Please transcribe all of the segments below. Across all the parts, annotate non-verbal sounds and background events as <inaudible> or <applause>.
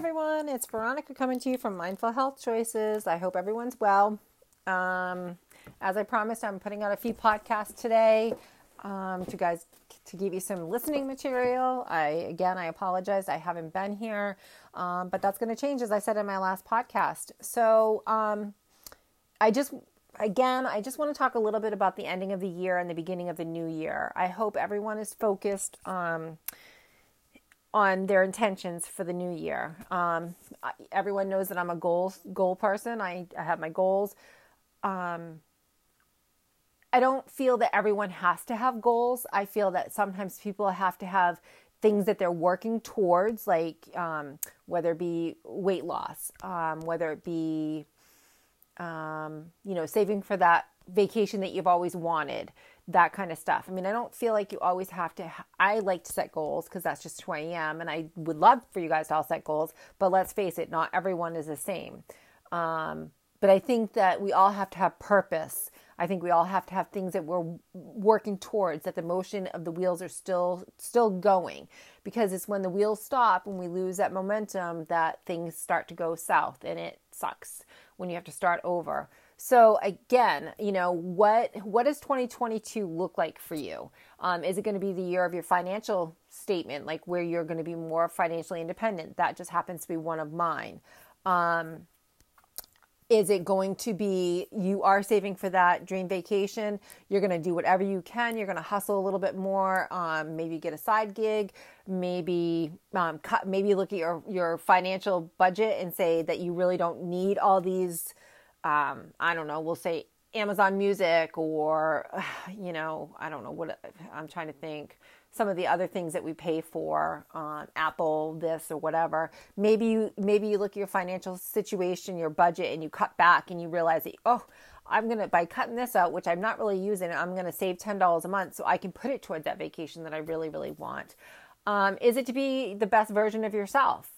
everyone, it's Veronica coming to you from Mindful Health Choices. I hope everyone's well. Um, as I promised, I'm putting out a few podcasts today um, to guys to give you some listening material. I again, I apologize, I haven't been here, um, but that's going to change, as I said in my last podcast. So um, I just again, I just want to talk a little bit about the ending of the year and the beginning of the new year. I hope everyone is focused. Um, on their intentions for the new year. Um, everyone knows that I'm a goal goal person. I, I have my goals. Um, I don't feel that everyone has to have goals. I feel that sometimes people have to have things that they're working towards, like um, whether it be weight loss, um, whether it be um, you know saving for that vacation that you've always wanted that kind of stuff. I mean, I don't feel like you always have to. I like to set goals because that's just who I am, and I would love for you guys to all set goals. But let's face it, not everyone is the same. Um, but I think that we all have to have purpose. I think we all have to have things that we're working towards. That the motion of the wheels are still still going, because it's when the wheels stop and we lose that momentum that things start to go south, and it sucks when you have to start over. So again, you know what what does 2022 look like for you? Um, is it going to be the year of your financial statement, like where you're going to be more financially independent? That just happens to be one of mine. Um, is it going to be you are saving for that dream vacation? You're going to do whatever you can. You're going to hustle a little bit more. Um, maybe get a side gig. Maybe um, cut. Maybe look at your your financial budget and say that you really don't need all these um, I don't know, we'll say Amazon Music or, <sighs> you know, I don't know what I'm trying to think. Some of the other things that we pay for on Apple, this or whatever. Maybe you maybe you look at your financial situation, your budget, and you cut back, and you realize that oh, I'm gonna by cutting this out, which I'm not really using, I'm gonna save ten dollars a month, so I can put it towards that vacation that I really really want. Um, is it to be the best version of yourself?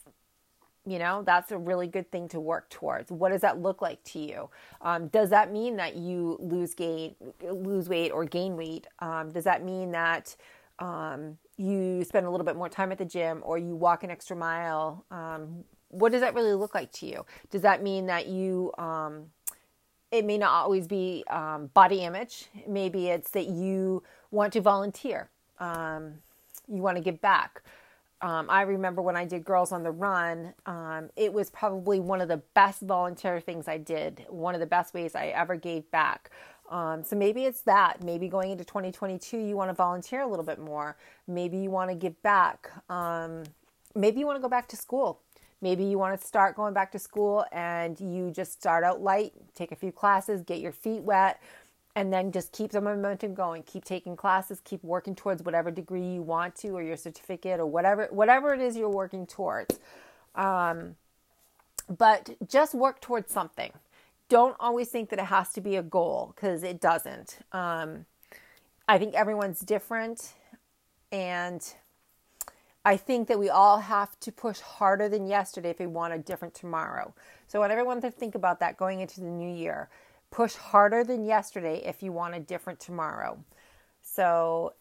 You know, that's a really good thing to work towards. What does that look like to you? Um, does that mean that you lose gain, lose weight or gain weight? Um, does that mean that um, you spend a little bit more time at the gym or you walk an extra mile? Um, what does that really look like to you? Does that mean that you, um, it may not always be um, body image. Maybe it's that you want to volunteer. you want to give back. Um, I remember when I did Girls on the Run, um, it was probably one of the best volunteer things I did, one of the best ways I ever gave back. Um, so maybe it's that. Maybe going into 2022, you want to volunteer a little bit more. Maybe you want to give back. Um, maybe you want to go back to school. Maybe you want to start going back to school and you just start out light, take a few classes, get your feet wet, and then just keep the momentum going. Keep taking classes. Keep working towards whatever degree you want to or your certificate or whatever whatever it is you're working towards. Um, but just work towards something. Don't always think that it has to be a goal because it doesn't. Um, i think everyone's different and i think that we all have to push harder than yesterday if we want a different tomorrow. So i want everyone to think about that going into the new year push harder than yesterday if you want a different tomorrow. So,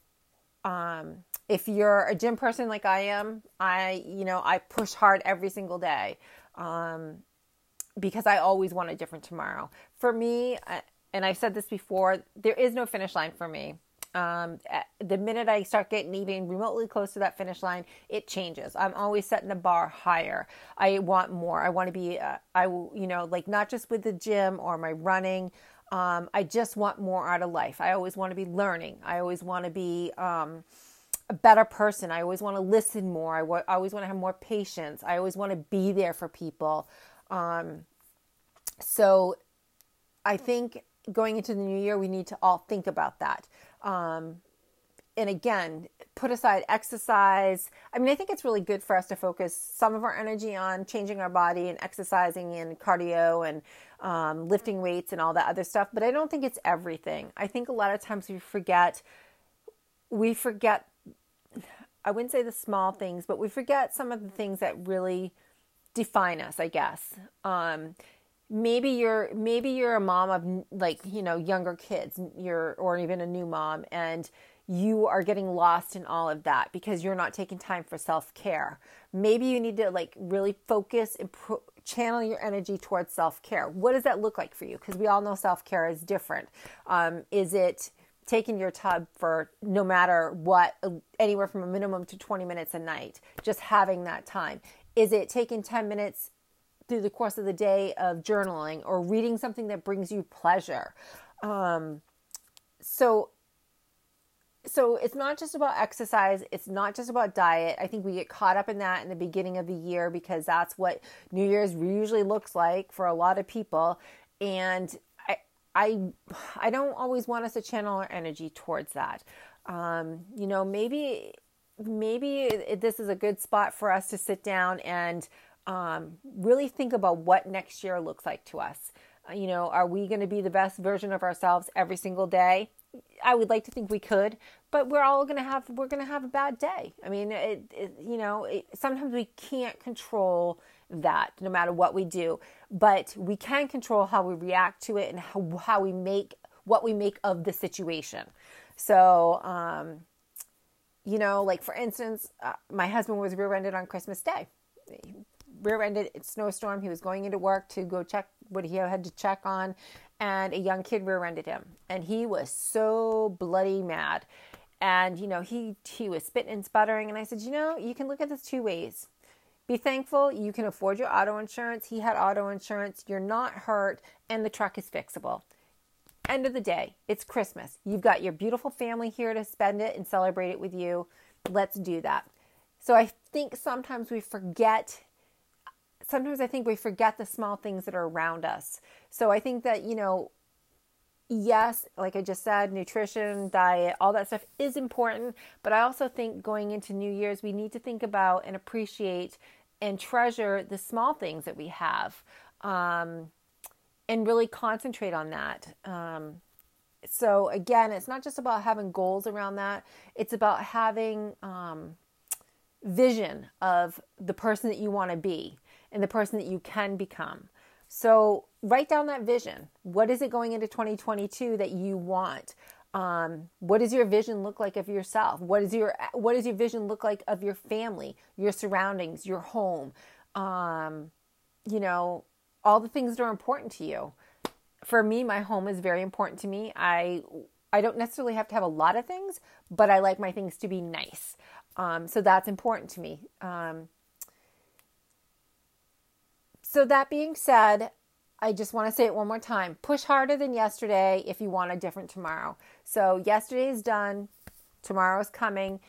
um, if you're a gym person like I am, I, you know, I push hard every single day um, because I always want a different tomorrow. For me, and I've said this before, there is no finish line for me um, the minute I start getting even remotely close to that finish line, it changes. I'm always setting the bar higher. I want more. I want to be, uh, I you know, like not just with the gym or my running. Um, I just want more out of life. I always want to be learning. I always want to be um, a better person. I always want to listen more. I, I always want to have more patience. I always want to be there for people. Um, so I think going into the new year, we need to all think about that. Um, and again, put aside exercise. I mean, I think it's really good for us to focus some of our energy on changing our body and exercising and cardio and um, lifting weights and all that other stuff. But I don't think it's everything. I think a lot of times we forget, we forget, I wouldn't say the small things, but we forget some of the things that really define us, I guess. Um, maybe you're maybe you're a mom of like you know younger kids you're or even a new mom and you are getting lost in all of that because you're not taking time for self care. Maybe you need to like really focus and pro- channel your energy towards self care. What does that look like for you? Because we all know self care is different. Um, is it taking your tub for no matter what, anywhere from a minimum to 20 minutes a night, just having that time? Is it taking 10 minutes through the course of the day of journaling or reading something that brings you pleasure? Um, so so it's not just about exercise. It's not just about diet. I think we get caught up in that in the beginning of the year because that's what new year's usually looks like for a lot of people. And i i i don't always want us to channel our energy towards that. Um, you know maybe maybe this is a good spot for us to sit down and um, really think about what next year looks like to us you know are we going to be the best version of ourselves every single day I would like to think we could, but we're all going to have we're going to have a bad day. I mean, it, it you know, it, sometimes we can't control that no matter what we do, but we can control how we react to it and how, how we make what we make of the situation. So, um, you know, like for instance, uh, my husband was rear-ended on Christmas Day. Rear-ended snowstorm. He was going into work to go check what he had to check on, and a young kid rear-ended him. And he was so bloody mad. And you know he he was spitting and sputtering. And i said you know you can look at this two ways. Be thankful you can afford your auto insurance. He had auto insurance. You're not hurt and the truck is fixable. End of the day. It's christmas. You've got your beautiful family here to spend it and celebrate it with you. Let's do that. So i think sometimes we forget sometimes I think we forget the small things that are around us. So I think that, you know, yes, like I just said, nutrition, diet, all that stuff is important. But I also think going into New Year's, we need to think about and appreciate and treasure the small things that we have um, and really concentrate on that. Um, so, again, it's not just about having goals around that, it's about having um, vision of the person that you want to be and the person that you can become. So write down that vision. What is it going into 2022 that you want? Um, what does your vision look like of yourself? What is your what does your vision look like of your family, your surroundings, your home? Um, you know, all the things that are important to you. For me, my home is very important to me. I I don't necessarily have to have a lot of things, but I like my things to be nice. Um, so that's important to me. Um, so, that being said, I just want to say it one more time push harder than yesterday if you want a different tomorrow. So, yesterday is done, tomorrow's coming.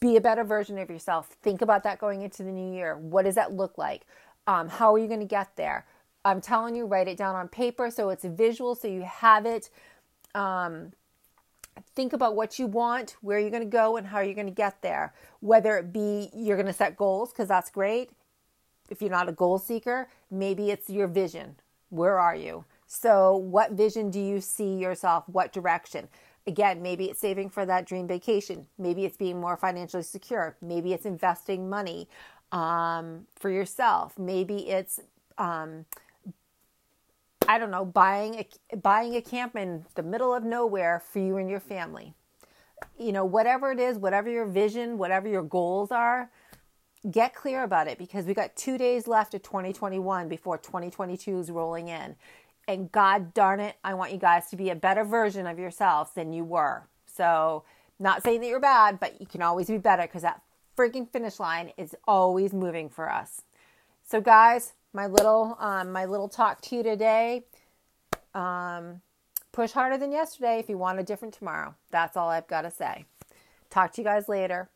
Be a better version of yourself. Think about that going into the new year. What does that look like? Um, how are you going to get there? I'm telling you, write it down on paper so it's visual, so you have it. Um, think about what you want, where you're going to go, and how you're going to get there. Whether it be you're going to set goals, because that's great if you're not a goal seeker, maybe it's your vision. Where are you? So, what vision do you see yourself? What direction? Again, maybe it's saving for that dream vacation. Maybe it's being more financially secure. Maybe it's investing money um, for yourself. Maybe it's, um, I don't know, buying a, buying a camp in the middle of nowhere for you and your family. You know, whatever it is, whatever your vision, whatever your goals are, get clear about it because we got two days left of 2021 before 2022 is rolling in. And God darn it, I want you guys to be a better version of yourselves than you were. So, not saying that you're bad, but you can always be better because that freaking finish line is always moving for us. So, guys, my little um, my little talk to you today. Um, push harder than yesterday if you want a different tomorrow. That's all I've got to say. Talk to you guys later.